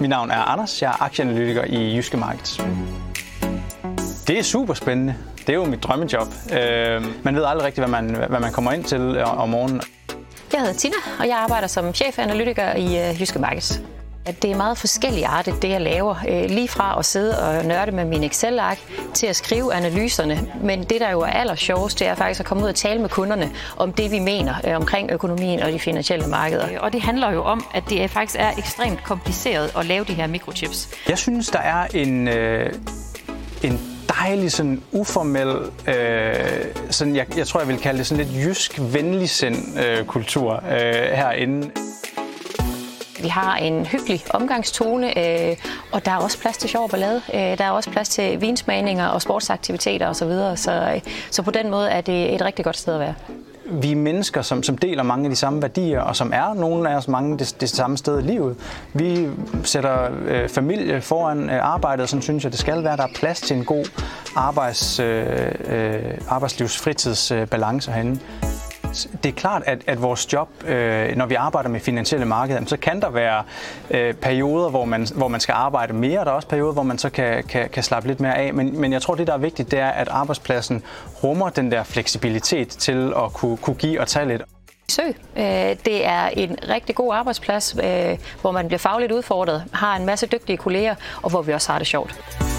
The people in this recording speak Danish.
Mit navn er Anders, jeg er aktieanalytiker i Jyske Markets. Det er super spændende. Det er jo mit drømmejob. Øh, man ved aldrig rigtigt, hvad man, hvad man kommer ind til øh, om morgenen. Jeg hedder Tina, og jeg arbejder som chefanalytiker i øh, Jyske Markets. At det er meget forskellige arter, det jeg laver. Øh, lige fra at sidde og nørde med min Excel-ark til at skrive analyserne. Men det, der jo er aller sjovest, det er faktisk at komme ud og tale med kunderne om det, vi mener øh, omkring økonomien og de finansielle markeder. Og det handler jo om, at det faktisk er ekstremt kompliceret at lave de her mikrochips. Jeg synes, der er en, øh, en dejlig, sådan uformel, øh, sådan, jeg, jeg tror, jeg vil kalde det sådan lidt jysk venligsind øh, kultur øh, herinde. Vi har en hyggelig omgangstone, øh, og der er også plads til sjov og ballade. Øh, der er også plads til vinsmagninger og sportsaktiviteter osv., så, videre. så, øh, så på den måde er det et rigtig godt sted at være vi er mennesker, som, som deler mange af de samme værdier, og som er nogle af os mange det, det samme sted i livet. Vi sætter øh, familie foran øh, arbejdet, og sådan synes jeg, det skal være. Der er plads til en god arbejds, øh, øh, arbejdslivsfritidsbalance øh, herinde det er klart, at, at vores job, øh, når vi arbejder med finansielle markeder, så kan der være øh, perioder, hvor man, hvor man skal arbejde mere, og der er også perioder, hvor man så kan, kan, kan slappe lidt mere af. Men, men jeg tror, det der er vigtigt, det er, at arbejdspladsen rummer den der fleksibilitet til at kunne, kunne give og tage lidt. Sø. Øh, det er en rigtig god arbejdsplads, øh, hvor man bliver fagligt udfordret, har en masse dygtige kolleger, og hvor vi også har det sjovt.